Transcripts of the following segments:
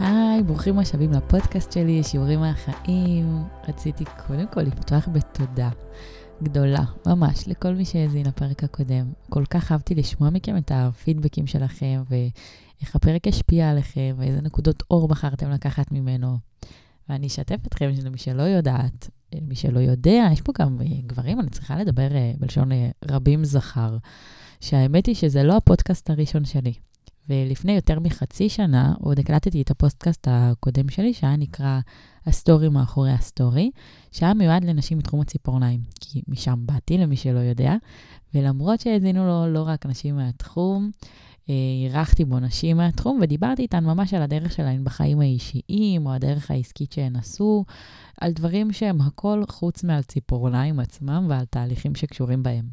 היי, ברוכים השבים לפודקאסט שלי, שיעורים מהחיים. רציתי קודם כל לפתוח בתודה גדולה, ממש, לכל מי שהאזין לפרק הקודם. כל כך אהבתי לשמוע מכם את הפידבקים שלכם, ואיך הפרק השפיע עליכם, ואיזה נקודות אור בחרתם לקחת ממנו. ואני אשתף אתכם, למי שלא יודעת, מי שלא יודע, יש פה גם אה, גברים, אני צריכה לדבר אה, בלשון אה, רבים זכר, שהאמת היא שזה לא הפודקאסט הראשון שלי. ולפני יותר מחצי שנה עוד הקלטתי את הפודקאסט הקודם שלי, שהיה נקרא ה story מאחורי ה story, שהיה מיועד לנשים מתחום הציפורניים, כי משם באתי, למי שלא יודע, ולמרות שהאזינו לו לא רק נשים מהתחום, אה, אירחתי בו נשים מהתחום ודיברתי איתן ממש על הדרך שלהן בחיים האישיים, או הדרך העסקית שהן עשו, על דברים שהם הכל חוץ מעל ציפורניים עצמם ועל תהליכים שקשורים בהם.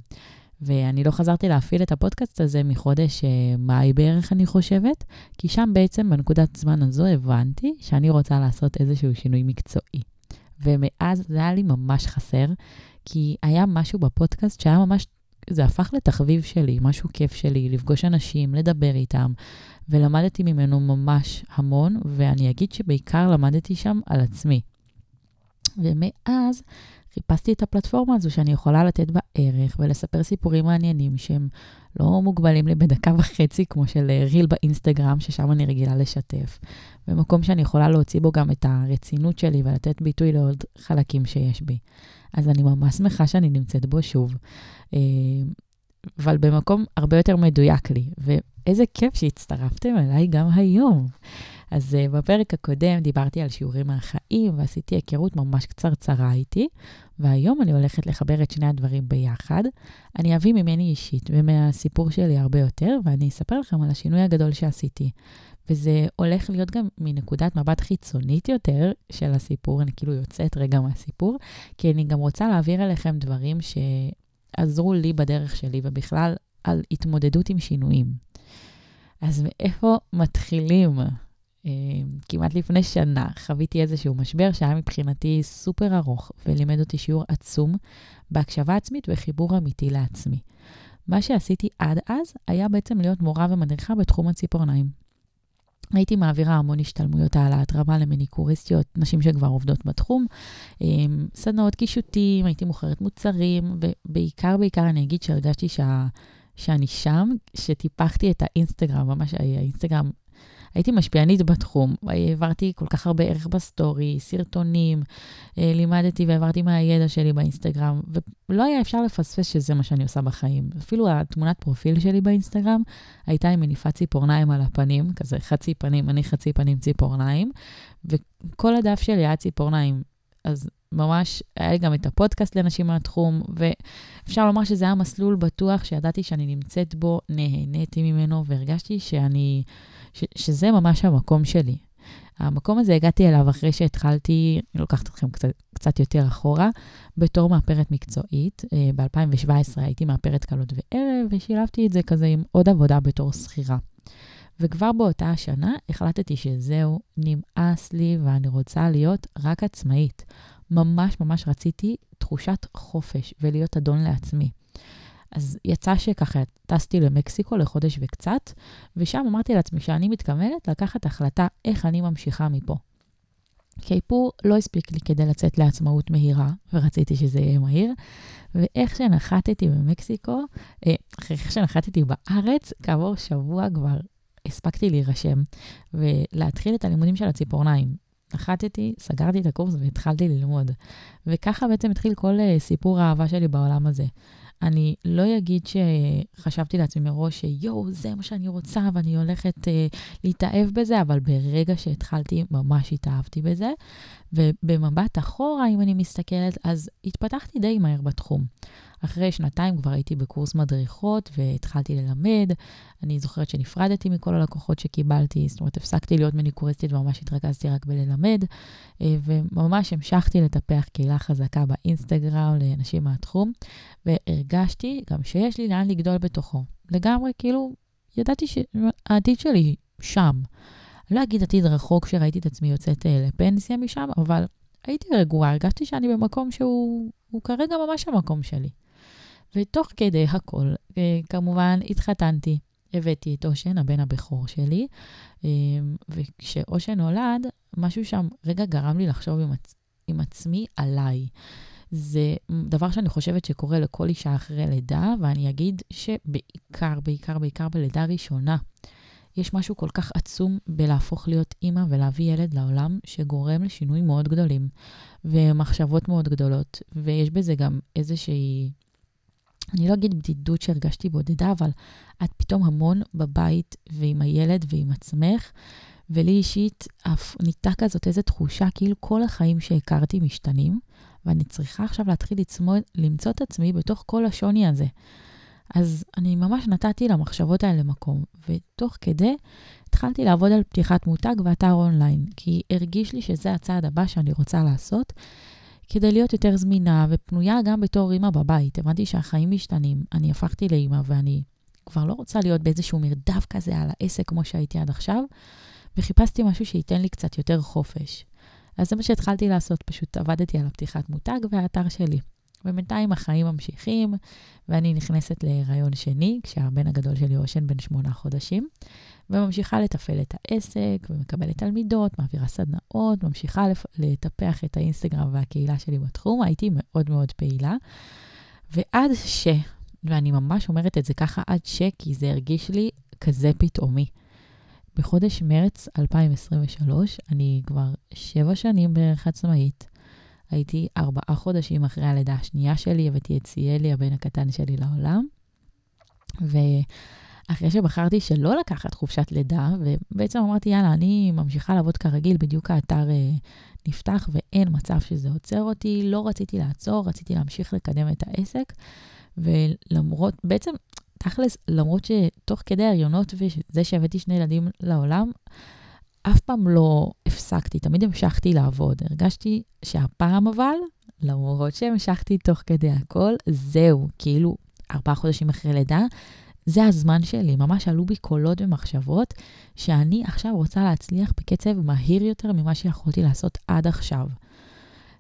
ואני לא חזרתי להפעיל את הפודקאסט הזה מחודש uh, מאי בערך, אני חושבת, כי שם בעצם, בנקודת זמן הזו, הבנתי שאני רוצה לעשות איזשהו שינוי מקצועי. ומאז זה היה לי ממש חסר, כי היה משהו בפודקאסט שהיה ממש, זה הפך לתחביב שלי, משהו כיף שלי, לפגוש אנשים, לדבר איתם, ולמדתי ממנו ממש המון, ואני אגיד שבעיקר למדתי שם על עצמי. ומאז חיפשתי את הפלטפורמה הזו שאני יכולה לתת בה ערך ולספר סיפורים מעניינים שהם לא מוגבלים לי בדקה וחצי, כמו של אה, ריל באינסטגרם, ששם אני רגילה לשתף. במקום שאני יכולה להוציא בו גם את הרצינות שלי ולתת ביטוי לעוד חלקים שיש בי. אז אני ממש שמחה שאני נמצאת בו שוב. אה, אבל במקום הרבה יותר מדויק לי, ואיזה כיף שהצטרפתם אליי גם היום. אז uh, בפרק הקודם דיברתי על שיעורים מהחיים ועשיתי היכרות ממש קצרצרה איתי, והיום אני הולכת לחבר את שני הדברים ביחד. אני אביא ממני אישית ומהסיפור שלי הרבה יותר, ואני אספר לכם על השינוי הגדול שעשיתי. וזה הולך להיות גם מנקודת מבט חיצונית יותר של הסיפור, אני כאילו יוצאת רגע מהסיפור, כי אני גם רוצה להעביר אליכם דברים שעזרו לי בדרך שלי, ובכלל על התמודדות עם שינויים. אז מאיפה מתחילים? אמ, כמעט לפני שנה חוויתי איזשהו משבר שהיה מבחינתי סופר ארוך ולימד אותי שיעור עצום בהקשבה עצמית וחיבור אמיתי לעצמי. מה שעשיתי עד אז היה בעצם להיות מורה ומדריכה בתחום הציפורניים. הייתי מעבירה המון השתלמויות העלאת רמה למניקוריסטיות, נשים שכבר עובדות בתחום, אמ, סדנאות קישוטים, הייתי מוכרת מוצרים, ובעיקר, בעיקר אני אגיד שהרגשתי שה... שאני שם, שטיפחתי את האינסטגרם, ממש האינסטגרם הייתי משפיענית בתחום, העברתי כל כך הרבה ערך בסטורי, סרטונים, אה, לימדתי והעברתי מהידע שלי באינסטגרם, ולא היה אפשר לפספס שזה מה שאני עושה בחיים. אפילו התמונת פרופיל שלי באינסטגרם הייתה עם מניפת ציפורניים על הפנים, כזה חצי פנים, אני חצי פנים ציפורניים, וכל הדף שלי היה ציפורניים. אז ממש היה לי גם את הפודקאסט לנשים מהתחום, ואפשר לומר שזה היה מסלול בטוח שידעתי שאני נמצאת בו, נהניתי ממנו, והרגשתי שאני... שזה ממש המקום שלי. המקום הזה הגעתי אליו אחרי שהתחלתי, אני לוקחת אתכם קצת, קצת יותר אחורה, בתור מאפרת מקצועית. אה, ב-2017 הייתי מאפרת קלות וערב, ושילבתי את זה כזה עם עוד עבודה בתור שכירה. וכבר באותה השנה החלטתי שזהו, נמאס לי ואני רוצה להיות רק עצמאית. ממש ממש רציתי תחושת חופש ולהיות אדון לעצמי. אז יצא שככה טסתי למקסיקו לחודש וקצת, ושם אמרתי לעצמי שאני מתכוונת לקחת החלטה איך אני ממשיכה מפה. כי האיפור לא הספיק לי כדי לצאת לעצמאות מהירה, ורציתי שזה יהיה מהיר, ואיך שנחתתי במקסיקו, אה, אחרי שנחתתי בארץ, כעבור שבוע כבר הספקתי להירשם ולהתחיל את הלימודים של הציפורניים. נחתתי, סגרתי את הקורס והתחלתי ללמוד. וככה בעצם התחיל כל uh, סיפור האהבה שלי בעולם הזה. אני לא אגיד שחשבתי לעצמי מראש שיואו, זה מה שאני רוצה ואני הולכת אה, להתאהב בזה, אבל ברגע שהתחלתי, ממש התאהבתי בזה. ובמבט אחורה, אם אני מסתכלת, אז התפתחתי די מהר בתחום. אחרי שנתיים כבר הייתי בקורס מדריכות והתחלתי ללמד. אני זוכרת שנפרדתי מכל הלקוחות שקיבלתי, זאת אומרת, הפסקתי להיות מניקוריסטית וממש התרכזתי רק בללמד, אה, וממש המשכתי לטפח קהילה חזקה באינסטגרם לאנשים מהתחום, והרגשתי גם שיש לי לאן לגדול בתוכו. לגמרי, כאילו, ידעתי שהעתיד שלי שם. לא אגיד עתיד רחוק שראיתי את עצמי יוצאת אה, לפנסיה משם, אבל הייתי רגועה, הרגשתי שאני במקום שהוא כרגע ממש המקום שלי. ותוך כדי הכל, אה, כמובן, התחתנתי, הבאתי את אושן, הבן הבכור שלי, אמ, וכשאושן נולד, משהו שם רגע גרם לי לחשוב עם, עצ... עם עצמי עליי. זה דבר שאני חושבת שקורה לכל אישה אחרי לידה, ואני אגיד שבעיקר, בעיקר, בעיקר בלידה ראשונה, יש משהו כל כך עצום בלהפוך להיות אימא ולהביא ילד לעולם, שגורם לשינויים מאוד גדולים ומחשבות מאוד גדולות, ויש בזה גם איזושהי אני לא אגיד בדידות שהרגשתי בודדה, אבל את פתאום המון בבית ועם הילד ועם עצמך, ולי אישית אף ניתה כזאת איזו תחושה כאילו כל החיים שהכרתי משתנים, ואני צריכה עכשיו להתחיל לצמוד, למצוא את עצמי בתוך כל השוני הזה. אז אני ממש נתתי למחשבות האלה מקום, ותוך כדי התחלתי לעבוד על פתיחת מותג ואתר אונליין, כי הרגיש לי שזה הצעד הבא שאני רוצה לעשות, כדי להיות יותר זמינה ופנויה גם בתור אימא בבית. הבנתי שהחיים משתנים, אני הפכתי לאימא ואני כבר לא רוצה להיות באיזשהו מרדף כזה על העסק כמו שהייתי עד עכשיו, וחיפשתי משהו שייתן לי קצת יותר חופש. אז זה מה שהתחלתי לעשות, פשוט עבדתי על הפתיחת מותג והאתר שלי. ובינתיים החיים ממשיכים, ואני נכנסת להיריון שני, כשהבן הגדול שלי אושן בן שמונה חודשים, וממשיכה לתפעל את העסק, ומקבלת תלמידות, מעבירה סדנאות, ממשיכה לטפח את האינסטגרם והקהילה שלי בתחום, הייתי מאוד מאוד פעילה. ועד ש, ואני ממש אומרת את זה ככה עד ש, כי זה הרגיש לי כזה פתאומי. בחודש מרץ 2023, אני כבר שבע שנים בערך עצמאית. הייתי ארבעה חודשים אחרי הלידה השנייה שלי, הבאתי את ציאלי, הבן הקטן שלי, לעולם. ואחרי שבחרתי שלא לקחת חופשת לידה, ובעצם אמרתי, יאללה, אני ממשיכה לעבוד כרגיל, בדיוק האתר אה, נפתח ואין מצב שזה עוצר אותי, לא רציתי לעצור, רציתי להמשיך לקדם את העסק. ולמרות, בעצם, תכלס, למרות שתוך כדי הריונות וזה שהבאתי שני ילדים לעולם, אף פעם לא הפסקתי, תמיד המשכתי לעבוד. הרגשתי שהפעם אבל, למרות שהמשכתי תוך כדי הכל, זהו, כאילו ארבעה חודשים אחרי לידה, זה הזמן שלי. ממש עלו בי קולות ומחשבות שאני עכשיו רוצה להצליח בקצב מהיר יותר ממה שיכולתי לעשות עד עכשיו.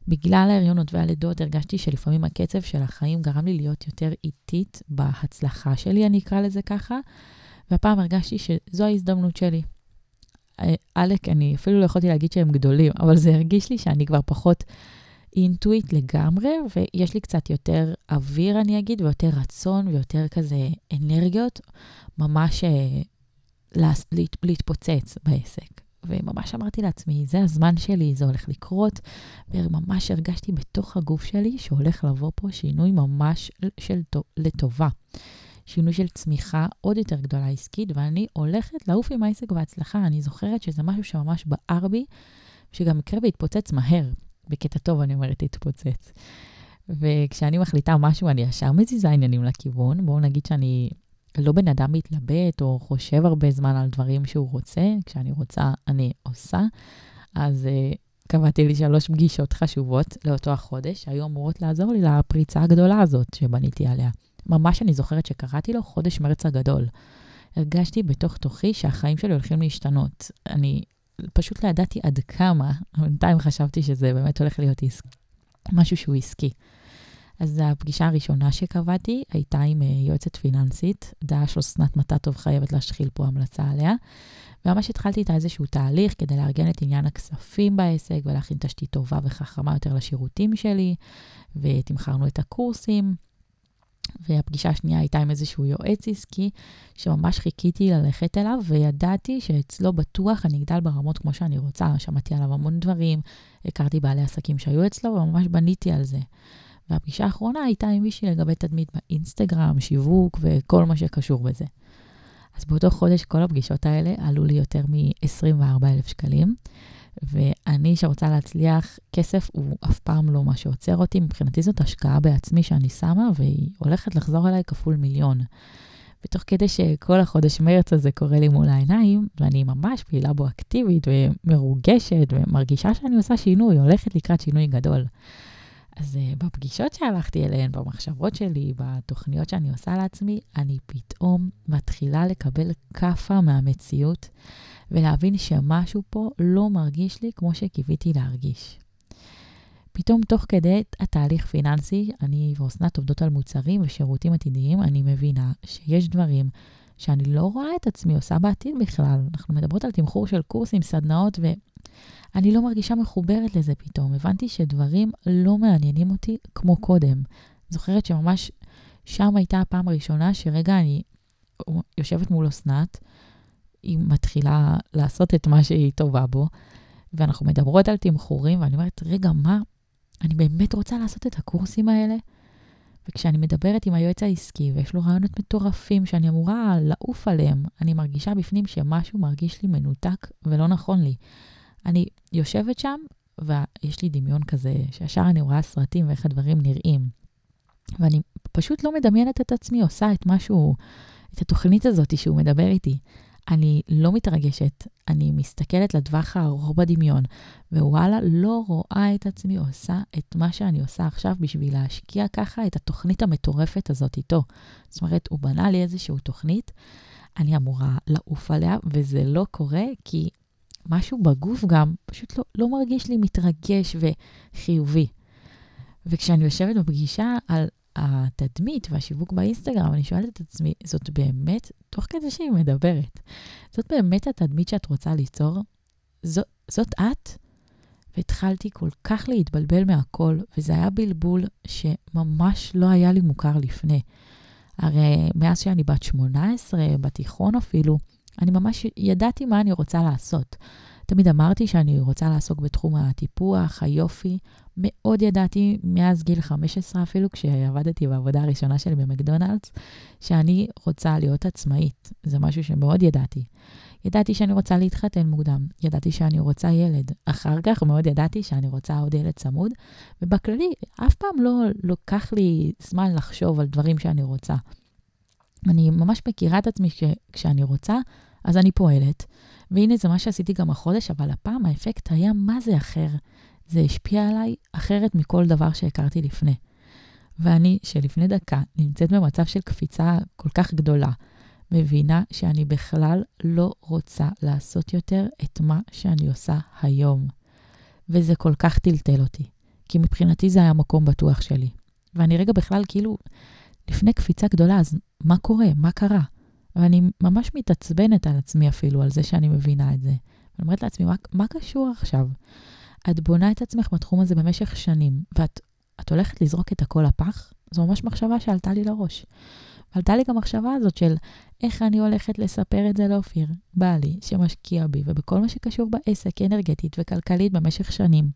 בגלל ההריונות והלידות הרגשתי שלפעמים הקצב של החיים גרם לי להיות יותר איטית בהצלחה שלי, אני אקרא לזה ככה, והפעם הרגשתי שזו ההזדמנות שלי. עלק, אני אפילו לא יכולתי להגיד שהם גדולים, אבל זה הרגיש לי שאני כבר פחות אינטואיט לגמרי, ויש לי קצת יותר אוויר, אני אגיד, ויותר רצון ויותר כזה אנרגיות, ממש אה, לה, להת, להתפוצץ בעסק. וממש אמרתי לעצמי, זה הזמן שלי, זה הולך לקרות, וממש הרגשתי בתוך הגוף שלי שהולך לבוא פה שינוי ממש של, לטובה. שינוי של צמיחה עוד יותר גדולה עסקית, ואני הולכת לעוף עם העסק בהצלחה. אני זוכרת שזה משהו שממש בער בי, שגם יקרה ויתפוצץ מהר. בקטע טוב, אני אומרת, יתפוצץ. וכשאני מחליטה משהו, אני ישר מזיזה עניינים לכיוון. בואו נגיד שאני לא בן אדם מתלבט או חושב הרבה זמן על דברים שהוא רוצה, כשאני רוצה, אני עושה. אז uh, קבעתי לי שלוש פגישות חשובות לאותו החודש, שהיו אמורות לעזור לי לפריצה הגדולה הזאת שבניתי עליה. ממש אני זוכרת שקראתי לו חודש מרץ הגדול. הרגשתי בתוך תוכי שהחיים שלי הולכים להשתנות. אני פשוט לא ידעתי עד כמה, בינתיים חשבתי שזה באמת הולך להיות עסק, משהו שהוא עסקי. אז הפגישה הראשונה שקבעתי הייתה עם אה, יועצת פיננסית, דש אסנת מטטוב חייבת להשחיל פה המלצה עליה. וממש התחלתי איתה איזשהו תהליך כדי לארגן את עניין הכספים בעסק ולהכין תשתית טובה וחכמה יותר לשירותים שלי, ותמכרנו את הקורסים. והפגישה השנייה הייתה עם איזשהו יועץ עסקי, שממש חיכיתי ללכת אליו, וידעתי שאצלו בטוח אני אגדל ברמות כמו שאני רוצה. שמעתי עליו המון דברים, הכרתי בעלי עסקים שהיו אצלו, וממש בניתי על זה. והפגישה האחרונה הייתה עם מישהי לגבי תדמית באינסטגרם, שיווק וכל מה שקשור בזה. אז באותו חודש כל הפגישות האלה עלו לי יותר מ-24,000 שקלים. ואני שרוצה להצליח, כסף הוא אף פעם לא מה שעוצר אותי. מבחינתי זאת השקעה בעצמי שאני שמה, והיא הולכת לחזור אליי כפול מיליון. ותוך כדי שכל החודש מרץ הזה קורה לי מול העיניים, ואני ממש פעילה בו אקטיבית ומרוגשת ומרגישה שאני עושה שינוי, הולכת לקראת שינוי גדול. אז uh, בפגישות שהלכתי אליהן, במחשבות שלי, בתוכניות שאני עושה לעצמי, אני פתאום מתחילה לקבל כאפה מהמציאות. ולהבין שמשהו פה לא מרגיש לי כמו שקיוויתי להרגיש. פתאום תוך כדי התהליך פיננסי, אני ואוסנת עובדות על מוצרים ושירותים עתידיים, אני מבינה שיש דברים שאני לא רואה את עצמי עושה בעתיד בכלל. אנחנו מדברות על תמחור של קורסים, סדנאות, ואני לא מרגישה מחוברת לזה פתאום. הבנתי שדברים לא מעניינים אותי כמו קודם. זוכרת שממש שם הייתה הפעם הראשונה שרגע אני יושבת מול אסנת, היא מתחילה לעשות את מה שהיא טובה בו, ואנחנו מדברות על תמחורים, ואני אומרת, רגע, מה, אני באמת רוצה לעשות את הקורסים האלה? וכשאני מדברת עם היועץ העסקי ויש לו רעיונות מטורפים שאני אמורה לעוף עליהם, אני מרגישה בפנים שמשהו מרגיש לי מנותק ולא נכון לי. אני יושבת שם, ויש לי דמיון כזה, שישר אני רואה סרטים ואיך הדברים נראים. ואני פשוט לא מדמיינת את עצמי עושה את משהו, את התוכנית הזאת שהוא מדבר איתי. אני לא מתרגשת, אני מסתכלת לטווח הארוך בדמיון, ווואלה, לא רואה את עצמי עושה את מה שאני עושה עכשיו בשביל להשקיע ככה את התוכנית המטורפת הזאת איתו. זאת אומרת, הוא בנה לי איזושהי תוכנית, אני אמורה לעוף עליה, וזה לא קורה כי משהו בגוף גם פשוט לא, לא מרגיש לי מתרגש וחיובי. וכשאני יושבת בפגישה על התדמית והשיווק באינסטגרם, אני שואלת את עצמי, זאת באמת, תוך כדי שהיא מדברת, זאת באמת התדמית שאת רוצה ליצור? זאת, זאת את? והתחלתי כל כך להתבלבל מהכל, וזה היה בלבול שממש לא היה לי מוכר לפני. הרי מאז שאני בת 18, בתיכון אפילו, אני ממש ידעתי מה אני רוצה לעשות. תמיד אמרתי שאני רוצה לעסוק בתחום הטיפוח, היופי. מאוד ידעתי מאז גיל 15 אפילו, כשעבדתי בעבודה הראשונה שלי במקדונלדס, שאני רוצה להיות עצמאית. זה משהו שמאוד ידעתי. ידעתי שאני רוצה להתחתן מוקדם, ידעתי שאני רוצה ילד. אחר כך מאוד ידעתי שאני רוצה עוד ילד צמוד, ובכללי, אף פעם לא לוקח לי זמן לחשוב על דברים שאני רוצה. אני ממש מכירה את עצמי כשאני רוצה, אז אני פועלת. והנה זה מה שעשיתי גם החודש, אבל הפעם האפקט היה מה זה אחר. זה השפיע עליי אחרת מכל דבר שהכרתי לפני. ואני, שלפני דקה נמצאת במצב של קפיצה כל כך גדולה, מבינה שאני בכלל לא רוצה לעשות יותר את מה שאני עושה היום. וזה כל כך טלטל אותי, כי מבחינתי זה היה מקום בטוח שלי. ואני רגע בכלל כאילו, לפני קפיצה גדולה, אז מה קורה? מה קרה? ואני ממש מתעצבנת על עצמי אפילו, על זה שאני מבינה את זה. אני אומרת לעצמי, מה, מה קשור עכשיו? את בונה את עצמך בתחום הזה במשך שנים, ואת הולכת לזרוק את הכל לפח? זו ממש מחשבה שעלתה לי לראש. ועלתה לי גם המחשבה הזאת של איך אני הולכת לספר את זה לאופיר, בעלי, שמשקיע בי, ובכל מה שקשור בעסק, אנרגטית וכלכלית במשך שנים.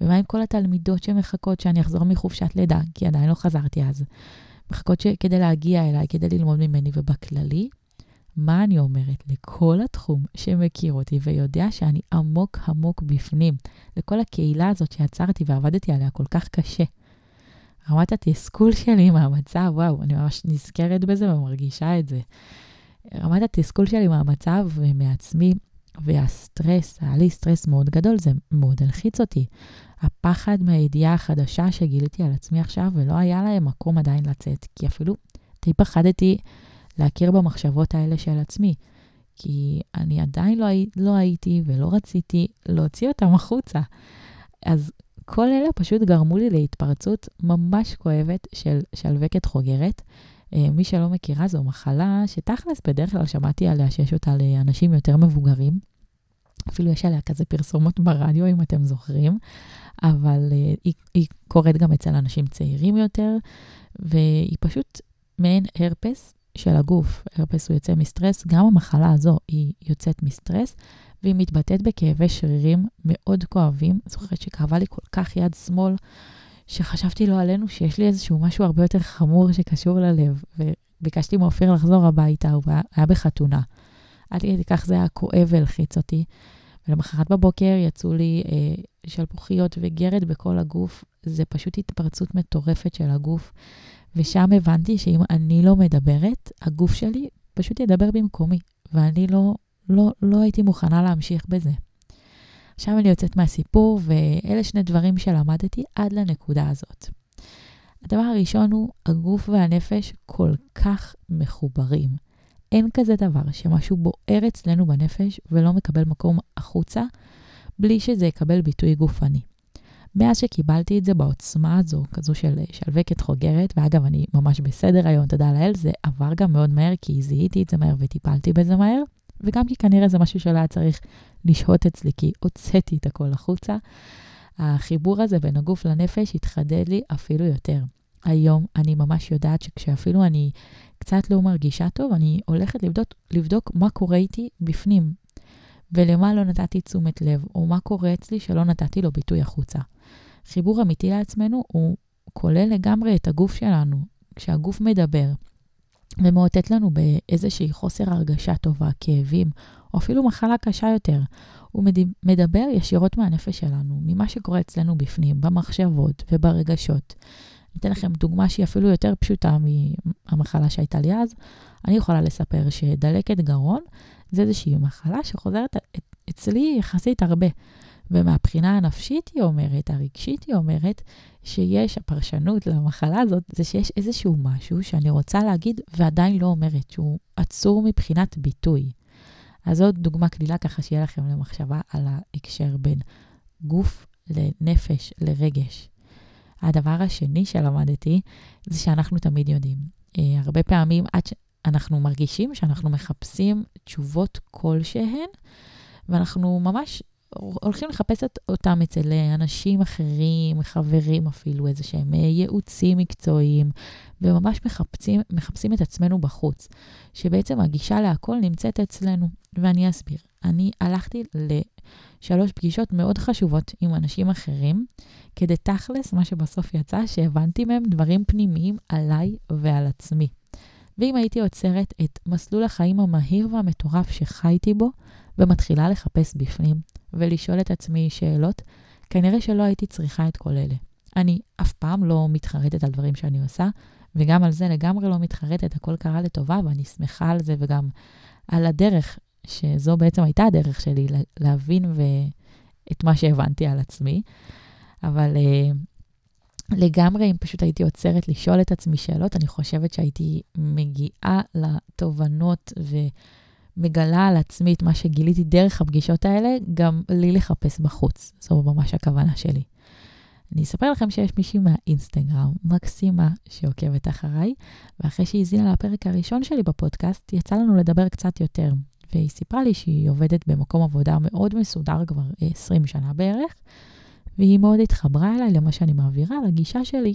ומה עם כל התלמידות שמחכות שאני אחזור מחופשת לידה, כי עדיין לא חזרתי אז. מחכות ש... כדי להגיע אליי, כדי ללמוד ממני, ובכללי, מה אני אומרת לכל התחום שמכיר אותי ויודע שאני עמוק עמוק בפנים, לכל הקהילה הזאת שיצרתי ועבדתי עליה כל כך קשה. רמת התסכול שלי מהמצב, וואו, אני ממש נזכרת בזה ומרגישה את זה. רמת התסכול שלי מהמצב ומעצמי והסטרס, היה לי סטרס מאוד גדול, זה מאוד הלחיץ אותי. הפחד מהידיעה החדשה שגיליתי על עצמי עכשיו, ולא היה להם מקום עדיין לצאת, כי אפילו די פחדתי להכיר במחשבות האלה של עצמי, כי אני עדיין לא, הי, לא הייתי ולא רציתי להוציא אותם החוצה. אז כל אלה פשוט גרמו לי להתפרצות ממש כואבת של שלווקת חוגרת. אה, מי שלא מכירה, זו מחלה שתכלס בדרך כלל שמעתי עליה שיש אותה לאנשים יותר מבוגרים. אפילו יש עליה כזה פרסומות ברדיו, אם אתם זוכרים, אבל uh, היא, היא קורית גם אצל אנשים צעירים יותר, והיא פשוט מעין הרפס של הגוף. הרפס הוא יוצא מסטרס, גם המחלה הזו היא יוצאת מסטרס, והיא מתבטאת בכאבי שרירים מאוד כואבים. זוכרת שכאבה לי כל כך יד שמאל, שחשבתי לא עלינו שיש לי איזשהו משהו הרבה יותר חמור שקשור ללב, וביקשתי מאופיר לחזור הביתה, הוא היה בחתונה. עד כדי כך זה היה כואב והלחיץ אותי. ולמחרת בבוקר יצאו לי אה, שלפוחיות וגרד בכל הגוף. זה פשוט התפרצות מטורפת של הגוף. ושם הבנתי שאם אני לא מדברת, הגוף שלי פשוט ידבר במקומי, ואני לא, לא, לא הייתי מוכנה להמשיך בזה. עכשיו אני יוצאת מהסיפור, ואלה שני דברים שלמדתי עד לנקודה הזאת. הדבר הראשון הוא, הגוף והנפש כל כך מחוברים. אין כזה דבר שמשהו בוער אצלנו בנפש ולא מקבל מקום החוצה, בלי שזה יקבל ביטוי גופני. מאז שקיבלתי את זה בעוצמה הזו, כזו של שלווקת חוגרת, ואגב, אני ממש בסדר היום, תודה לאל, זה עבר גם מאוד מהר, כי זיהיתי את זה מהר וטיפלתי בזה מהר, וגם כי כנראה זה משהו שלא היה צריך לשהות אצלי, כי הוצאתי את הכל החוצה. החיבור הזה בין הגוף לנפש התחדד לי אפילו יותר. היום אני ממש יודעת שכשאפילו אני קצת לא מרגישה טוב, אני הולכת לבדוק, לבדוק מה קורה איתי בפנים, ולמה לא נתתי תשומת לב, או מה קורה אצלי שלא נתתי לו ביטוי החוצה. חיבור אמיתי לעצמנו הוא כולל לגמרי את הגוף שלנו. כשהגוף מדבר ומאותת לנו באיזושהי חוסר הרגשה טובה, כאבים, או אפילו מחלה קשה יותר, הוא מדבר ישירות מהנפש שלנו, ממה שקורה אצלנו בפנים, במחשבות וברגשות. אני אתן לכם דוגמה שהיא אפילו יותר פשוטה מהמחלה שהייתה לי אז. אני יכולה לספר שדלקת גרון זה איזושהי מחלה שחוזרת אצלי יחסית הרבה. ומהבחינה הנפשית היא אומרת, הרגשית היא אומרת, שיש, הפרשנות למחלה הזאת, זה שיש איזשהו משהו שאני רוצה להגיד ועדיין לא אומרת, שהוא עצור מבחינת ביטוי. אז זאת דוגמה קלילה ככה שיהיה לכם למחשבה על ההקשר בין גוף לנפש לרגש. הדבר השני שלמדתי זה שאנחנו תמיד יודעים. Uh, הרבה פעמים עד שאנחנו מרגישים שאנחנו מחפשים תשובות כלשהן, ואנחנו ממש הולכים לחפש אותם אצל אנשים אחרים, חברים אפילו, איזה שהם ייעוצים מקצועיים, וממש מחפשים, מחפשים את עצמנו בחוץ, שבעצם הגישה להכל נמצאת אצלנו. ואני אסביר. אני הלכתי לשלוש פגישות מאוד חשובות עם אנשים אחרים, כדי תכלס, מה שבסוף יצא, שהבנתי מהם דברים פנימיים עליי ועל עצמי. ואם הייתי עוצרת את מסלול החיים המהיר והמטורף שחייתי בו, ומתחילה לחפש בפנים, ולשאול את עצמי שאלות, כנראה שלא הייתי צריכה את כל אלה. אני אף פעם לא מתחרטת על דברים שאני עושה, וגם על זה לגמרי לא מתחרטת, הכל קרה לטובה, ואני שמחה על זה, וגם על הדרך, שזו בעצם הייתה הדרך שלי להבין ו... את מה שהבנתי על עצמי. אבל uh, לגמרי, אם פשוט הייתי עוצרת לשאול את עצמי שאלות, אני חושבת שהייתי מגיעה לתובנות ו... מגלה על עצמי את מה שגיליתי דרך הפגישות האלה, גם לי לחפש בחוץ. זו ממש הכוונה שלי. אני אספר לכם שיש מישהי מהאינסטגרם, מקסימה, שעוקבת אחריי, ואחרי שהיא הזינה לפרק הראשון שלי בפודקאסט, יצא לנו לדבר קצת יותר. והיא סיפרה לי שהיא עובדת במקום עבודה מאוד מסודר כבר 20 שנה בערך, והיא מאוד התחברה אליי למה שאני מעבירה, לגישה שלי.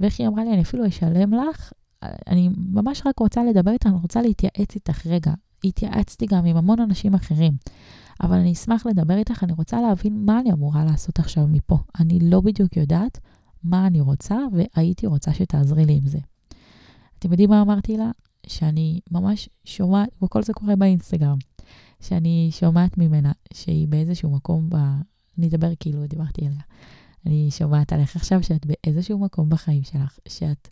ואיך היא אמרה לי, אני אפילו אשלם לך, אני ממש רק רוצה לדבר איתך, אני רוצה להתייעץ איתך רגע. התייעצתי גם עם המון אנשים אחרים, אבל אני אשמח לדבר איתך, אני רוצה להבין מה אני אמורה לעשות עכשיו מפה. אני לא בדיוק יודעת מה אני רוצה, והייתי רוצה שתעזרי לי עם זה. אתם יודעים מה אמרתי לה? שאני ממש שומעת, וכל זה קורה באינסטגרם, שאני שומעת ממנה שהיא באיזשהו מקום, ב... אני אדבר כאילו דיברתי אליה. אני שומעת עליך עכשיו שאת באיזשהו מקום בחיים שלך, שאת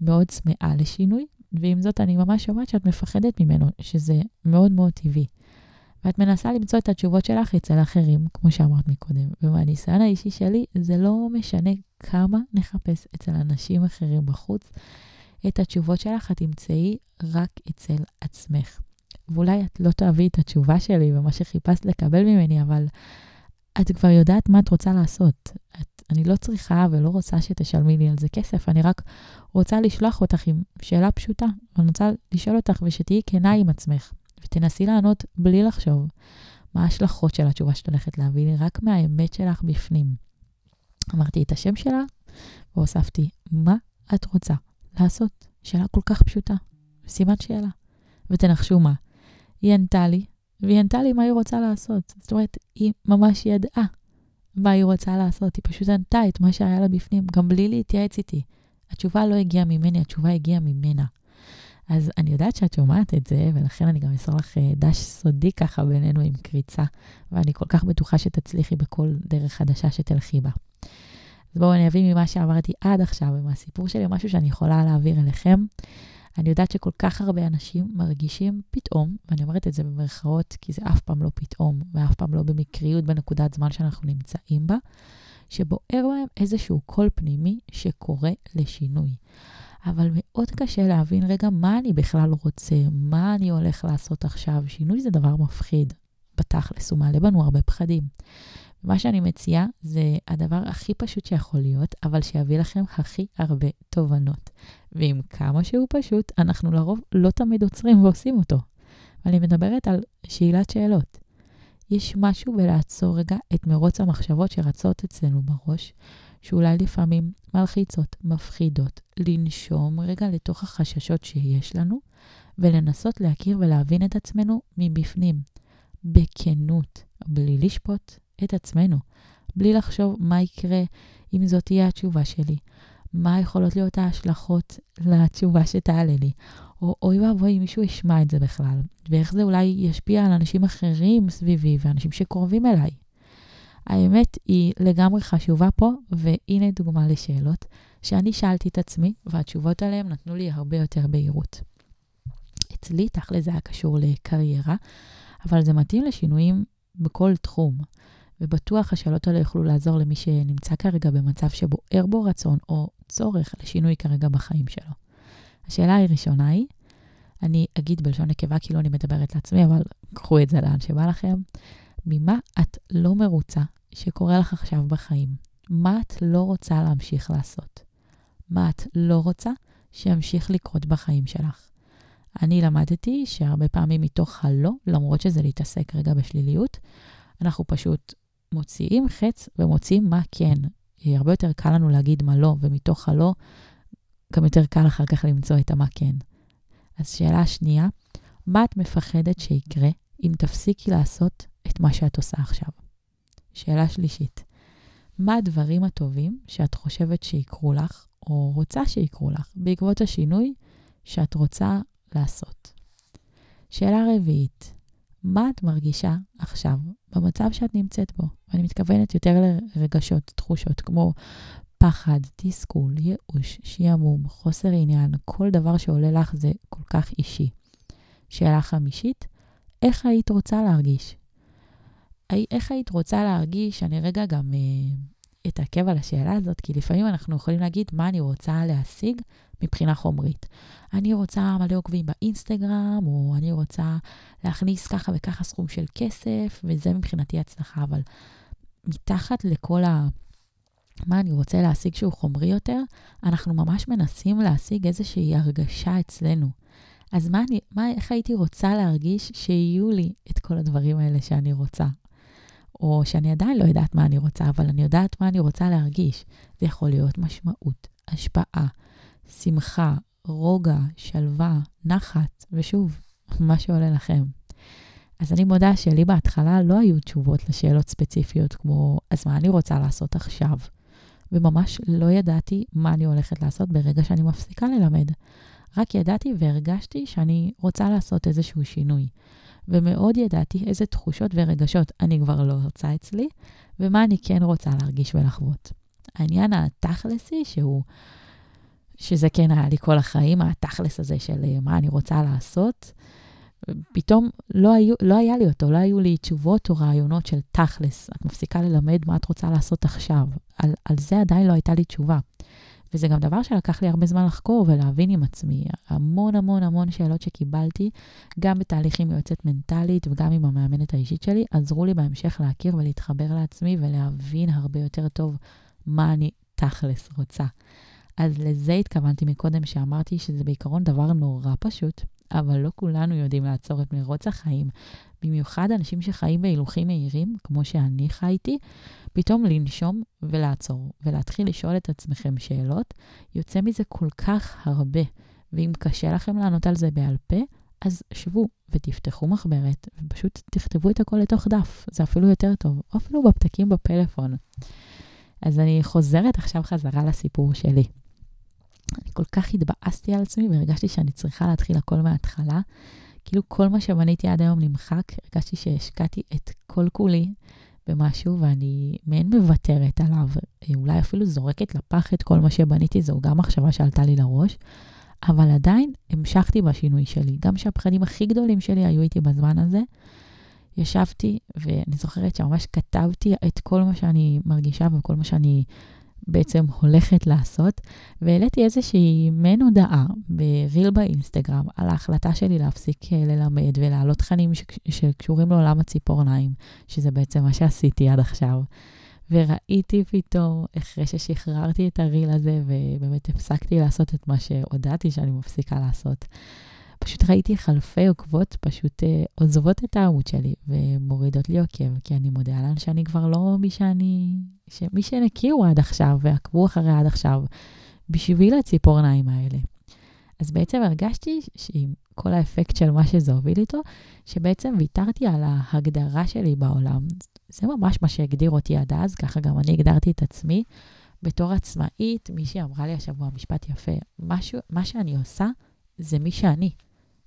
מאוד צמאה לשינוי, ועם זאת אני ממש שומעת שאת מפחדת ממנו, שזה מאוד מאוד טבעי. ואת מנסה למצוא את התשובות שלך אצל אחרים, כמו שאמרת מקודם. ומהניסיון האישי שלי, זה לא משנה כמה נחפש אצל אנשים אחרים בחוץ, את התשובות שלך את תמצאי רק אצל עצמך. ואולי את לא תאהבי את התשובה שלי ומה שחיפשת לקבל ממני, אבל את כבר יודעת מה את רוצה לעשות. את, אני לא צריכה ולא רוצה שתשלמי לי על זה כסף, אני רק רוצה לשלוח אותך עם שאלה פשוטה. אני רוצה לשאול אותך ושתהיי כנה עם עצמך, ותנסי לענות בלי לחשוב מה ההשלכות של התשובה שאת הולכת להביא לי, רק מהאמת שלך בפנים. אמרתי את השם שלה, והוספתי, מה את רוצה לעשות? שאלה כל כך פשוטה, סימן שאלה. ותנחשו מה, היא ענתה לי, והיא ענתה לי מה היא רוצה לעשות. זאת אומרת, היא ממש ידעה מה היא רוצה לעשות, היא פשוט ענתה את מה שהיה לה בפנים, גם בלי להתייעץ איתי. התשובה לא הגיעה ממני, התשובה הגיעה ממנה. אז אני יודעת שאת שומעת את זה, ולכן אני גם אסור לך אה, דש סודי ככה בינינו עם קריצה, ואני כל כך בטוחה שתצליחי בכל דרך חדשה שתלכי בה. אז בואו אני אביא ממה שעברתי עד עכשיו, ומהסיפור שלי, משהו שאני יכולה להעביר אליכם. אני יודעת שכל כך הרבה אנשים מרגישים פתאום, ואני אומרת את זה במרכאות, כי זה אף פעם לא פתאום, ואף פעם לא במקריות בנקודת זמן שאנחנו נמצאים בה, שבוער בהם איזשהו קול פנימי שקורא לשינוי. אבל מאוד קשה להבין, רגע, מה אני בכלל רוצה? מה אני הולך לעשות עכשיו? שינוי זה דבר מפחיד, בתכלס, הוא מעלה בנו הרבה פחדים. מה שאני מציעה זה הדבר הכי פשוט שיכול להיות, אבל שיביא לכם הכי הרבה תובנות. ועם כמה שהוא פשוט, אנחנו לרוב לא תמיד עוצרים ועושים אותו. אני מדברת על שאלת שאלות. יש משהו בלעצור רגע את מרוץ המחשבות שרצות אצלנו בראש, שאולי לפעמים מלחיצות, מפחידות, לנשום רגע לתוך החששות שיש לנו, ולנסות להכיר ולהבין את עצמנו מבפנים, בכנות, בלי לשפוט את עצמנו, בלי לחשוב מה יקרה אם זאת תהיה התשובה שלי, מה יכולות להיות ההשלכות לתשובה שתעלה לי, או אוי ואבוי אם מישהו ישמע את זה בכלל, ואיך זה אולי ישפיע על אנשים אחרים סביבי ואנשים שקרובים אליי. האמת היא לגמרי חשובה פה, והנה דוגמה לשאלות שאני שאלתי את עצמי, והתשובות עליהן נתנו לי הרבה יותר בהירות. אצלי, תכל'ס זה היה קשור לקריירה, אבל זה מתאים לשינויים בכל תחום. ובטוח השאלות האלה יוכלו לעזור למי שנמצא כרגע במצב שבוער בו רצון או צורך לשינוי כרגע בחיים שלו. השאלה הראשונה היא, אני אגיד בלשון נקבה כאילו אני מדברת לעצמי, אבל קחו את זה לאן שבא לכם. ממה את לא מרוצה שקורה לך עכשיו בחיים? מה את לא רוצה להמשיך לעשות? מה את לא רוצה שימשיך לקרות בחיים שלך? אני למדתי שהרבה פעמים מתוך הלא, למרות שזה להתעסק רגע בשליליות, אנחנו פשוט מוציאים חץ ומוציאים מה כן. הרבה יותר קל לנו להגיד מה לא, ומתוך הלא, גם יותר קל אחר כך למצוא את המה כן. אז שאלה שנייה, מה את מפחדת שיקרה אם תפסיקי לעשות את מה שאת עושה עכשיו? שאלה שלישית, מה הדברים הטובים שאת חושבת שיקרו לך, או רוצה שיקרו לך, בעקבות השינוי שאת רוצה לעשות? שאלה רביעית, מה את מרגישה עכשיו במצב שאת נמצאת בו? ואני מתכוונת יותר לרגשות, תחושות, כמו פחד, תסכול, ייאוש, שעמום, חוסר עניין, כל דבר שעולה לך זה כל כך אישי. שאלה חמישית, איך היית רוצה להרגיש? איך היית רוצה להרגיש? אני רגע גם אה, אתעכב על השאלה הזאת, כי לפעמים אנחנו יכולים להגיד מה אני רוצה להשיג מבחינה חומרית. אני רוצה מלא עוקבים באינסטגרם, או אני רוצה להכניס ככה וככה סכום של כסף, וזה מבחינתי הצלחה, אבל מתחת לכל ה... מה אני רוצה להשיג שהוא חומרי יותר, אנחנו ממש מנסים להשיג איזושהי הרגשה אצלנו. אז מה אני, מה, איך הייתי רוצה להרגיש שיהיו לי את כל הדברים האלה שאני רוצה? או שאני עדיין לא יודעת מה אני רוצה, אבל אני יודעת מה אני רוצה להרגיש. זה יכול להיות משמעות, השפעה, שמחה, רוגע, שלווה, נחת, ושוב, מה שעולה לכם. אז אני מודה שלי בהתחלה לא היו תשובות לשאלות ספציפיות כמו, אז מה אני רוצה לעשות עכשיו? וממש לא ידעתי מה אני הולכת לעשות ברגע שאני מפסיקה ללמד. רק ידעתי והרגשתי שאני רוצה לעשות איזשהו שינוי. ומאוד ידעתי איזה תחושות ורגשות אני כבר לא רוצה אצלי, ומה אני כן רוצה להרגיש ולחוות. העניין התכלסי, שהוא, שזה כן היה לי כל החיים, התכלס הזה של אה, מה אני רוצה לעשות, פתאום לא, היו, לא היה לי אותו, לא היו לי תשובות או רעיונות של תכלס. את מפסיקה ללמד מה את רוצה לעשות עכשיו. על, על זה עדיין לא הייתה לי תשובה. וזה גם דבר שלקח לי הרבה זמן לחקור ולהבין עם עצמי. המון המון המון שאלות שקיבלתי, גם בתהליכים יועצת מנטלית וגם עם המאמנת האישית שלי, עזרו לי בהמשך להכיר ולהתחבר לעצמי ולהבין הרבה יותר טוב מה אני תכלס רוצה. אז לזה התכוונתי מקודם, שאמרתי שזה בעיקרון דבר נורא פשוט, אבל לא כולנו יודעים לעצור את מרוץ החיים. במיוחד אנשים שחיים בהילוכים מהירים, כמו שאני חייתי, פתאום לנשום ולעצור, ולהתחיל לשאול את עצמכם שאלות, יוצא מזה כל כך הרבה. ואם קשה לכם לענות על זה בעל פה, אז שבו ותפתחו מחברת, ופשוט תכתבו את הכל לתוך דף. זה אפילו יותר טוב, או אפילו בפתקים בפלאפון. אז אני חוזרת עכשיו חזרה לסיפור שלי. אני כל כך התבאסתי על עצמי והרגשתי שאני צריכה להתחיל הכל מההתחלה. כאילו כל מה שבניתי עד היום נמחק, הרגשתי שהשקעתי את כל כולי במשהו ואני מעין מוותרת עליו. אולי אפילו זורקת לפח את כל מה שבניתי, זו גם מחשבה שעלתה לי לראש, אבל עדיין המשכתי בשינוי שלי. גם שהפחדים הכי גדולים שלי היו איתי בזמן הזה, ישבתי ואני זוכרת שממש כתבתי את כל מה שאני מרגישה וכל מה שאני בעצם הולכת לעשות, והעליתי איזושהי מעין הודעה בריל באינסטגרם על ההחלטה שלי להפסיק אה, ללמד ולהעלות תכנים שקשורים לעולם הציפורניים, שזה בעצם מה שעשיתי עד עכשיו. וראיתי פתאום, אחרי ששחררתי את הריל הזה, ובאמת הפסקתי לעשות את מה שהודעתי שאני מפסיקה לעשות, פשוט ראיתי אלפי עוקבות פשוט אה, עוזבות את העמוד שלי ומורידות לי עוקב, כי אני מודה להן שאני כבר לא מי שאני... מי שהן הכירו עד עכשיו ועקבו אחריה עד עכשיו, בשביל הציפורניים האלה. אז בעצם הרגשתי שעם כל האפקט של מה שזה הוביל איתו, שבעצם ויתרתי על ההגדרה שלי בעולם. זה ממש מה שהגדיר אותי עד אז, ככה גם אני הגדרתי את עצמי. בתור עצמאית, מישהי אמרה לי השבוע משפט יפה, משהו, מה שאני עושה זה מי שאני.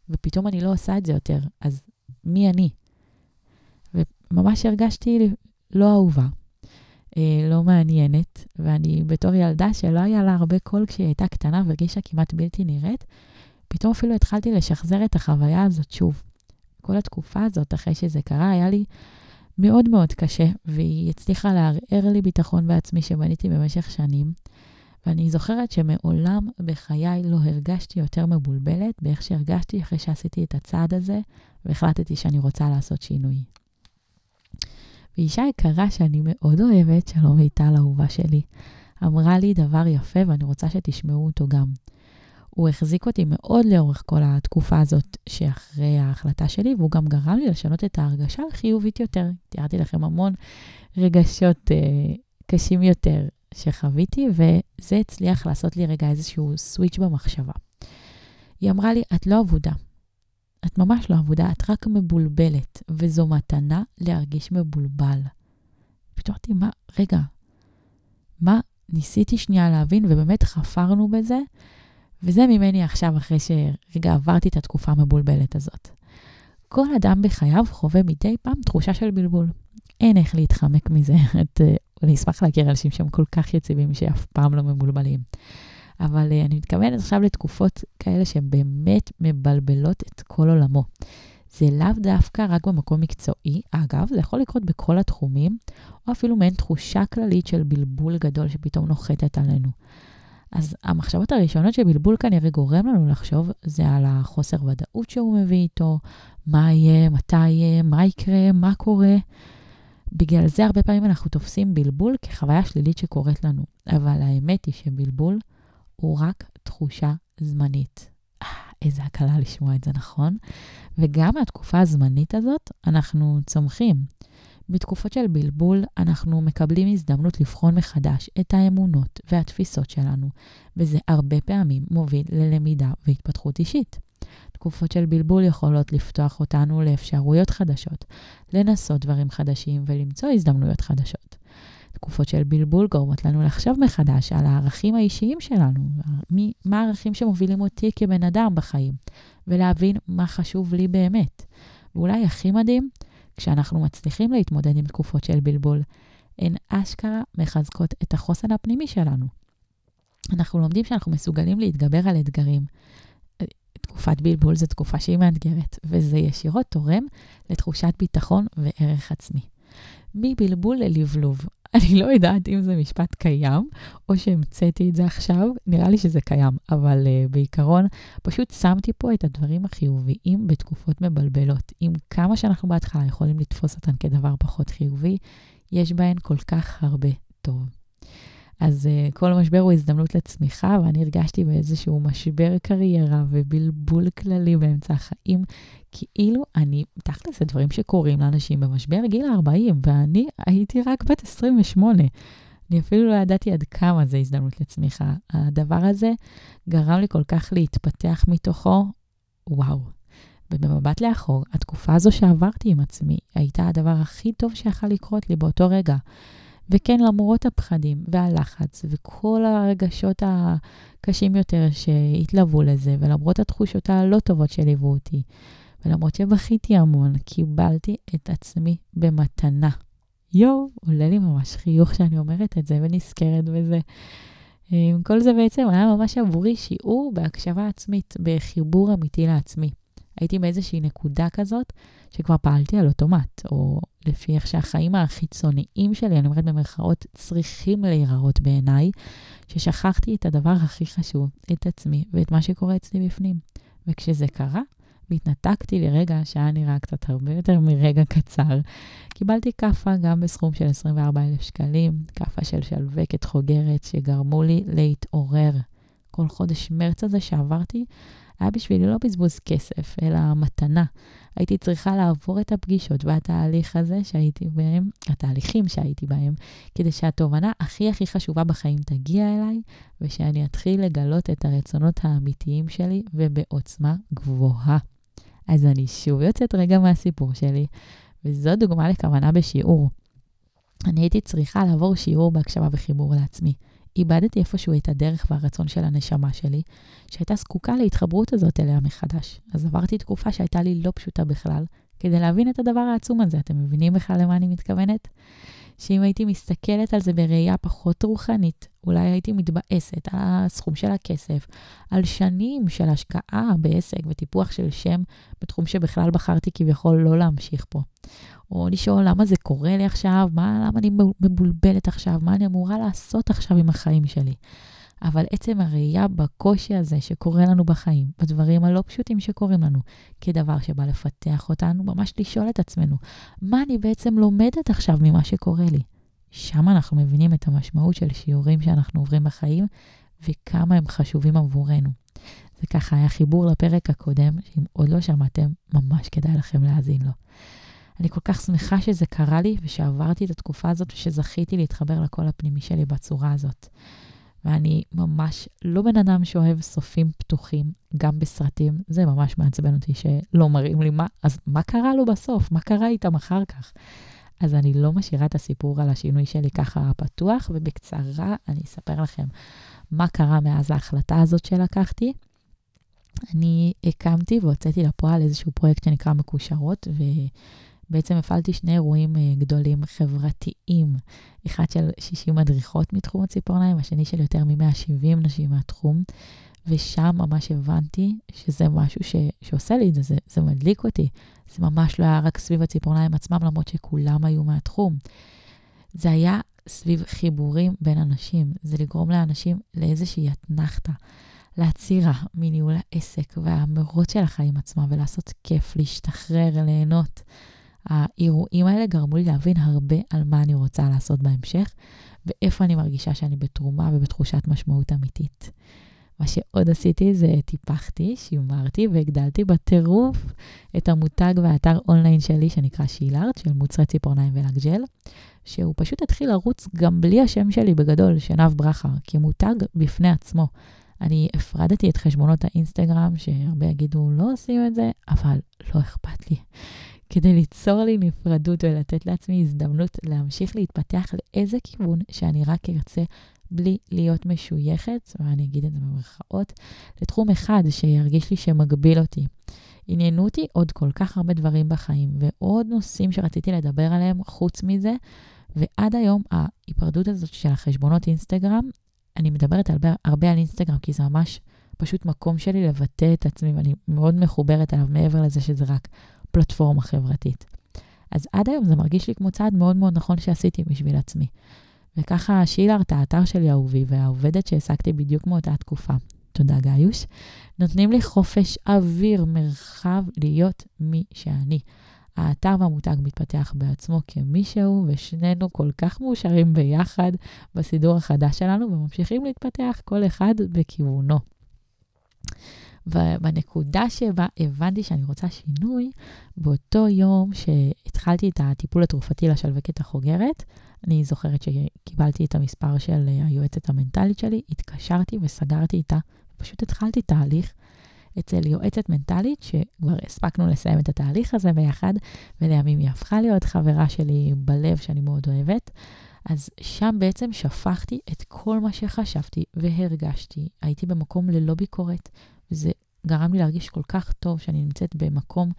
ופתאום אני לא עושה את זה יותר, אז מי אני? וממש הרגשתי לא אהובה, אה, לא מעניינת, ואני בתור ילדה שלא היה לה הרבה קול כשהיא הייתה קטנה והרגישה כמעט בלתי נראית, פתאום אפילו התחלתי לשחזר את החוויה הזאת שוב. כל התקופה הזאת, אחרי שזה קרה, היה לי מאוד מאוד קשה, והיא הצליחה לערער לי ביטחון בעצמי שבניתי במשך שנים. ואני זוכרת שמעולם בחיי לא הרגשתי יותר מבולבלת באיך שהרגשתי אחרי שעשיתי את הצעד הזה, והחלטתי שאני רוצה לעשות שינוי. ואישה יקרה שאני מאוד אוהבת, שלום מיטל אהובה שלי, אמרה לי דבר יפה ואני רוצה שתשמעו אותו גם. הוא החזיק אותי מאוד לאורך כל התקופה הזאת שאחרי ההחלטה שלי, והוא גם גרם לי לשנות את ההרגשה החיובית יותר. תיארתי לכם המון רגשות אה, קשים יותר שחוויתי, וזה הצליח לעשות לי רגע איזשהו סוויץ' במחשבה. היא אמרה לי, את לא אבודה. את ממש לא אבודה, את רק מבולבלת, וזו מתנה להרגיש מבולבל. פתאום אמרתי, מה, רגע, מה, ניסיתי שנייה להבין, ובאמת חפרנו בזה, וזה ממני עכשיו, אחרי שרגע עברתי את התקופה המבולבלת הזאת. כל אדם בחייו חווה מדי פעם תחושה של בלבול. אין איך להתחמק מזה. את ואני אשמח להכיר אנשים שהם כל כך יציבים שאף פעם לא מבולבלים. אבל uh, אני מתכוונת עכשיו לתקופות כאלה שהן באמת מבלבלות את כל עולמו. זה לאו דווקא רק במקום מקצועי, אגב, זה יכול לקרות בכל התחומים, או אפילו מעין תחושה כללית של בלבול גדול שפתאום נוחתת עלינו. אז המחשבות הראשונות שבלבול כנראה גורם לנו לחשוב, זה על החוסר ודאות שהוא מביא איתו, מה יהיה, מתי יהיה, מה יקרה, מה קורה. בגלל זה הרבה פעמים אנחנו תופסים בלבול כחוויה שלילית שקורית לנו, אבל האמת היא שבלבול הוא רק תחושה זמנית. אה, איזה הקלה לשמוע את זה, נכון? וגם מהתקופה הזמנית הזאת אנחנו צומחים. בתקופות של בלבול אנחנו מקבלים הזדמנות לבחון מחדש את האמונות והתפיסות שלנו, וזה הרבה פעמים מוביל ללמידה והתפתחות אישית. תקופות של בלבול יכולות לפתוח אותנו לאפשרויות חדשות, לנסות דברים חדשים ולמצוא הזדמנויות חדשות. תקופות של בלבול גורמות לנו לחשוב מחדש על הערכים האישיים שלנו, מה הערכים שמובילים אותי כבן אדם בחיים, ולהבין מה חשוב לי באמת. ואולי הכי מדהים, כשאנחנו מצליחים להתמודד עם תקופות של בלבול, הן אשכרה מחזקות את החוסן הפנימי שלנו. אנחנו לומדים שאנחנו מסוגלים להתגבר על אתגרים, תקופת בלבול זו תקופה שהיא מאתגרת, וזה ישירות תורם לתחושת ביטחון וערך עצמי. מבלבול ללבלוב. אני לא יודעת אם זה משפט קיים, או שהמצאתי את זה עכשיו, נראה לי שזה קיים, אבל uh, בעיקרון, פשוט שמתי פה את הדברים החיוביים בתקופות מבלבלות. עם כמה שאנחנו בהתחלה יכולים לתפוס אותן כדבר פחות חיובי, יש בהן כל כך הרבה טוב. אז uh, כל משבר הוא הזדמנות לצמיחה, ואני הרגשתי באיזשהו משבר קריירה ובלבול כללי באמצע החיים, כאילו אני, תכל'ס, זה דברים שקורים לאנשים במשבר גיל ה-40, ואני הייתי רק בת 28. אני אפילו לא ידעתי עד כמה זה הזדמנות לצמיחה. הדבר הזה גרם לי כל כך להתפתח מתוכו, וואו. ובמבט לאחור, התקופה הזו שעברתי עם עצמי הייתה הדבר הכי טוב שיכול לקרות לי באותו רגע. וכן, למרות הפחדים והלחץ וכל הרגשות הקשים יותר שהתלוו לזה, ולמרות התחושות הלא טובות שליוו אותי, ולמרות שבכיתי המון, קיבלתי את עצמי במתנה. יואו, עולה לי ממש חיוך שאני אומרת את זה ונזכרת בזה. כל זה בעצם היה ממש עבורי שיעור בהקשבה עצמית, בחיבור אמיתי לעצמי. הייתי באיזושהי נקודה כזאת שכבר פעלתי על אוטומט, או לפי איך שהחיים החיצוניים שלי, אני אומרת במרכאות, צריכים להיראות בעיניי, ששכחתי את הדבר הכי חשוב, את עצמי ואת מה שקורה אצלי בפנים. וכשזה קרה, והתנתקתי לרגע שהיה נראה קצת הרבה יותר מרגע קצר. קיבלתי כאפה גם בסכום של 24,000 שקלים, כאפה של שלווקת חוגרת שגרמו לי להתעורר. כל חודש מרץ הזה שעברתי היה בשבילי לא בזבוז כסף, אלא מתנה. הייתי צריכה לעבור את הפגישות והתהליך הזה שהייתי בהם, התהליכים שהייתי בהם, כדי שהתובנה הכי הכי חשובה בחיים תגיע אליי, ושאני אתחיל לגלות את הרצונות האמיתיים שלי ובעוצמה גבוהה. אז אני שוב יוצאת רגע מהסיפור שלי, וזו דוגמה לכוונה בשיעור. אני הייתי צריכה לעבור שיעור בהקשבה וחיבור לעצמי. איבדתי איפשהו את הדרך והרצון של הנשמה שלי, שהייתה זקוקה להתחברות הזאת אליה מחדש. אז עברתי תקופה שהייתה לי לא פשוטה בכלל, כדי להבין את הדבר העצום הזה. אתם מבינים בכלל למה אני מתכוונת? שאם הייתי מסתכלת על זה בראייה פחות רוחנית, אולי הייתי מתבאסת על הסכום של הכסף, על שנים של השקעה בעסק וטיפוח של שם בתחום שבכלל בחרתי כביכול לא להמשיך פה. או לשאול למה זה קורה לי עכשיו, מה, למה אני מבולבלת עכשיו, מה אני אמורה לעשות עכשיו עם החיים שלי. אבל עצם הראייה בקושי הזה שקורה לנו בחיים, בדברים הלא פשוטים שקורים לנו, כדבר שבא לפתח אותנו, ממש לשאול את עצמנו, מה אני בעצם לומדת עכשיו ממה שקורה לי? שם אנחנו מבינים את המשמעות של שיעורים שאנחנו עוברים בחיים, וכמה הם חשובים עבורנו. זה ככה היה חיבור לפרק הקודם, שאם עוד לא שמעתם, ממש כדאי לכם להאזין לו. אני כל כך שמחה שזה קרה לי ושעברתי את התקופה הזאת ושזכיתי להתחבר לקול הפנימי שלי בצורה הזאת. ואני ממש לא בן אדם שאוהב סופים פתוחים, גם בסרטים. זה ממש מעצבן אותי שלא מראים לי מה, אז מה קרה לו בסוף? מה קרה איתם אחר כך? אז אני לא משאירה את הסיפור על השינוי שלי ככה פתוח, ובקצרה אני אספר לכם מה קרה מאז ההחלטה הזאת שלקחתי. אני הקמתי והוצאתי לפועל איזשהו פרויקט שנקרא מקושרות, ו... בעצם הפעלתי שני אירועים אה, גדולים חברתיים, אחד של 60 מדריכות מתחום הציפורניים, השני של יותר מ-170 נשים מהתחום, ושם ממש הבנתי שזה משהו ש, שעושה לי את זה, זה, מדליק אותי. זה ממש לא היה רק סביב הציפורניים עצמם, למרות שכולם היו מהתחום. זה היה סביב חיבורים בין אנשים, זה לגרום לאנשים לאיזושהי אתנחתא. לעצירה מניהול העסק והמרוץ של החיים עצמם ולעשות כיף, להשתחרר, ליהנות. האירועים האלה גרמו לי להבין הרבה על מה אני רוצה לעשות בהמשך, ואיפה אני מרגישה שאני בתרומה ובתחושת משמעות אמיתית. מה שעוד עשיתי זה טיפחתי, שימרתי והגדלתי בטירוף את המותג והאתר אונליין שלי שנקרא שילארט, של מוצרי ציפורניים ולגג'ל, שהוא פשוט התחיל לרוץ גם בלי השם שלי בגדול, שנב ברכה, כמותג בפני עצמו. אני הפרדתי את חשבונות האינסטגרם, שהרבה יגידו לא עושים את זה, אבל לא אכפת לי. כדי ליצור לי נפרדות ולתת לעצמי הזדמנות להמשיך להתפתח לאיזה כיוון שאני רק ארצה בלי להיות משויכת, ואני אגיד את זה במרכאות, לתחום אחד שירגיש לי שמגביל אותי. עניינו אותי עוד כל כך הרבה דברים בחיים, ועוד נושאים שרציתי לדבר עליהם חוץ מזה, ועד היום ההיפרדות הזאת של החשבונות אינסטגרם, אני מדברת הרבה, הרבה על אינסטגרם, כי זה ממש פשוט מקום שלי לבטא את עצמי, ואני מאוד מחוברת אליו, מעבר לזה שזה רק פלטפורמה חברתית. אז עד היום זה מרגיש לי כמו צעד מאוד מאוד נכון שעשיתי בשביל עצמי. וככה שילארט, האתר שלי אהובי, והעובדת שהעסקתי בדיוק מאותה תקופה, תודה גאיוש, נותנים לי חופש אוויר, מרחב להיות מי שאני. האתר והמותג מתפתח בעצמו כמי שהוא, ושנינו כל כך מאושרים ביחד בסידור החדש שלנו, וממשיכים להתפתח כל אחד בכיוונו. ובנקודה שבה הבנתי שאני רוצה שינוי, באותו יום שהתחלתי את הטיפול התרופתי לשלווקת החוגרת, אני זוכרת שקיבלתי את המספר של היועצת המנטלית שלי, התקשרתי וסגרתי איתה, פשוט התחלתי תהליך אצל יועצת מנטלית, שכבר הספקנו לסיים את התהליך הזה ביחד, ולימים היא הפכה להיות חברה שלי בלב שאני מאוד אוהבת. אז שם בעצם שפכתי את כל מה שחשבתי והרגשתי. הייתי במקום ללא ביקורת, וזה גרם לי להרגיש כל כך טוב שאני נמצאת במקום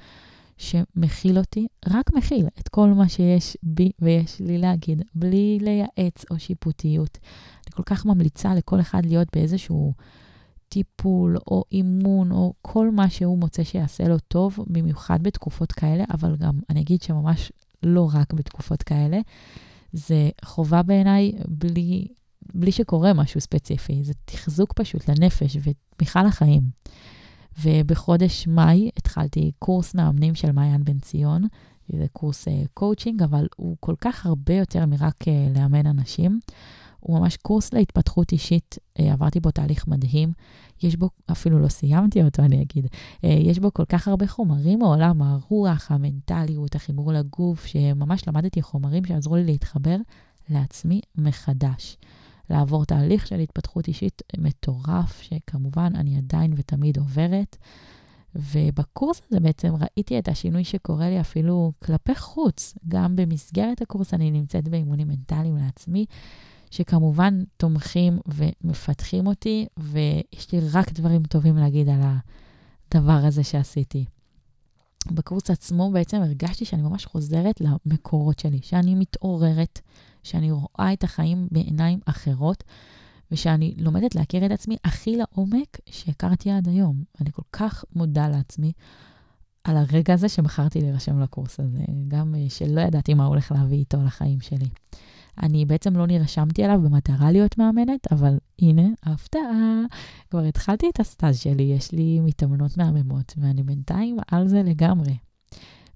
שמכיל אותי, רק מכיל את כל מה שיש בי ויש לי להגיד, בלי לייעץ או שיפוטיות. אני כל כך ממליצה לכל אחד להיות באיזשהו טיפול או אימון או כל מה שהוא מוצא שיעשה לו טוב, במיוחד בתקופות כאלה, אבל גם אני אגיד שממש לא רק בתקופות כאלה. זה חובה בעיניי בלי, בלי שקורה משהו ספציפי, זה תחזוק פשוט לנפש ותמיכה לחיים. ובחודש מאי התחלתי קורס מאמנים של מעיין בן ציון, זה קורס coaching, uh, אבל הוא כל כך הרבה יותר מרק uh, לאמן אנשים. הוא ממש קורס להתפתחות אישית, uh, עברתי בו תהליך מדהים. יש בו, אפילו לא סיימתי אותו, אני אגיד, יש בו כל כך הרבה חומרים מעולם הרוח, המנטליות, החיבור לגוף, שממש למדתי חומרים שעזרו לי להתחבר לעצמי מחדש. לעבור תהליך של התפתחות אישית מטורף, שכמובן אני עדיין ותמיד עוברת. ובקורס הזה בעצם ראיתי את השינוי שקורה לי אפילו כלפי חוץ. גם במסגרת הקורס אני נמצאת באימונים מנטליים לעצמי, שכמובן תומכים ומפתחים אותי, ויש לי רק דברים טובים להגיד על הדבר הזה שעשיתי. בקורס עצמו בעצם הרגשתי שאני ממש חוזרת למקורות שלי, שאני מתעוררת, שאני רואה את החיים בעיניים אחרות, ושאני לומדת להכיר את עצמי הכי לעומק שהכרתי עד היום. אני כל כך מודה לעצמי על הרגע הזה שבחרתי להירשם לקורס הזה, גם אה, שלא ידעתי מה הולך להביא איתו לחיים שלי. אני בעצם לא נרשמתי עליו במטרה להיות מאמנת, אבל הנה, הפתעה, כבר התחלתי את הסטאז' שלי, יש לי מתאמנות מהממות, ואני בינתיים על זה לגמרי.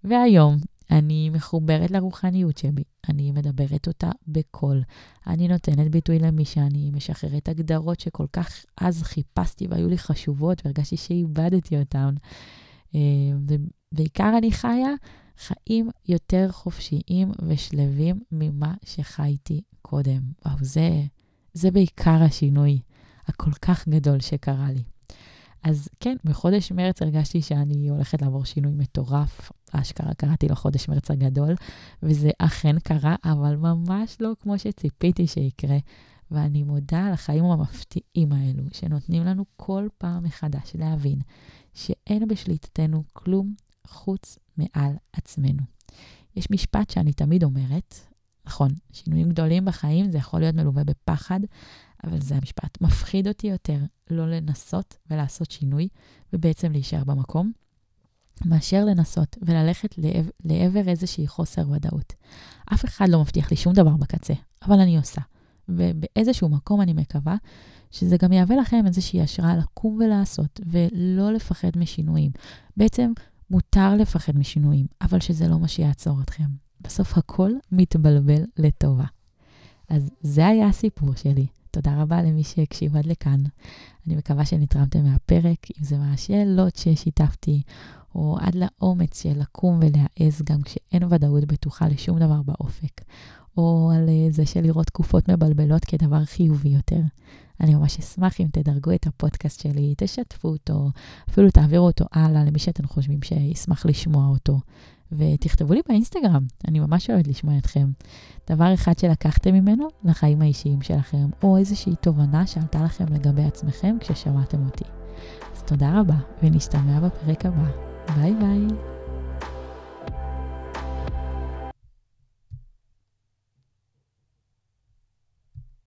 והיום אני מחוברת לרוחניות שבי, אני מדברת אותה בקול. אני נותנת ביטוי למי שאני, משחררת הגדרות שכל כך אז חיפשתי והיו לי חשובות והרגשתי שאיבדתי אותן. אה, ובעיקר אני חיה חיים יותר חופשיים ושלווים ממה שחייתי קודם. וואו, זה, זה בעיקר השינוי הכל כך גדול שקרה לי. אז כן, בחודש מרץ הרגשתי שאני הולכת לעבור שינוי מטורף. אשכרה קראתי לו חודש מרץ הגדול, וזה אכן קרה, אבל ממש לא כמו שציפיתי שיקרה. ואני מודה על החיים המפתיעים האלו, שנותנים לנו כל פעם מחדש להבין שאין בשליטתנו כלום חוץ מעל עצמנו. יש משפט שאני תמיד אומרת, נכון, שינויים גדולים בחיים זה יכול להיות מלווה בפחד, אבל זה המשפט. מפחיד אותי יותר לא לנסות ולעשות שינוי, ובעצם להישאר במקום, מאשר לנסות וללכת לעבר, לעבר איזושהי חוסר ודאות. אף אחד לא מבטיח לי שום דבר בקצה, אבל אני עושה. ובאיזשהו מקום אני מקווה שזה גם יהווה לכם איזושהי השראה לקום ולעשות, ולא לפחד משינויים. בעצם מותר לפחד משינויים, אבל שזה לא מה שיעצור אתכם. בסוף הכל מתבלבל לטובה. אז זה היה הסיפור שלי. תודה רבה למי שהקשיב עד לכאן. אני מקווה שנתרמתם מהפרק, אם זה מהשאלות ששיתפתי, או עד לאומץ של לקום ולהעז גם כשאין ודאות בטוחה לשום דבר באופק, או על אה, זה של לראות תקופות מבלבלות כדבר חיובי יותר. אני ממש אשמח אם תדרגו את הפודקאסט שלי, תשתפו אותו, אפילו תעבירו אותו הלאה למי שאתם חושבים שישמח לשמוע אותו. ותכתבו לי באינסטגרם, אני ממש אוהבת לשמוע אתכם. דבר אחד שלקחתם ממנו לחיים האישיים שלכם, או איזושהי תובנה שעלתה לכם לגבי עצמכם כששמעתם אותי. אז תודה רבה, ונשתמע בפרק הבא. ביי ביי.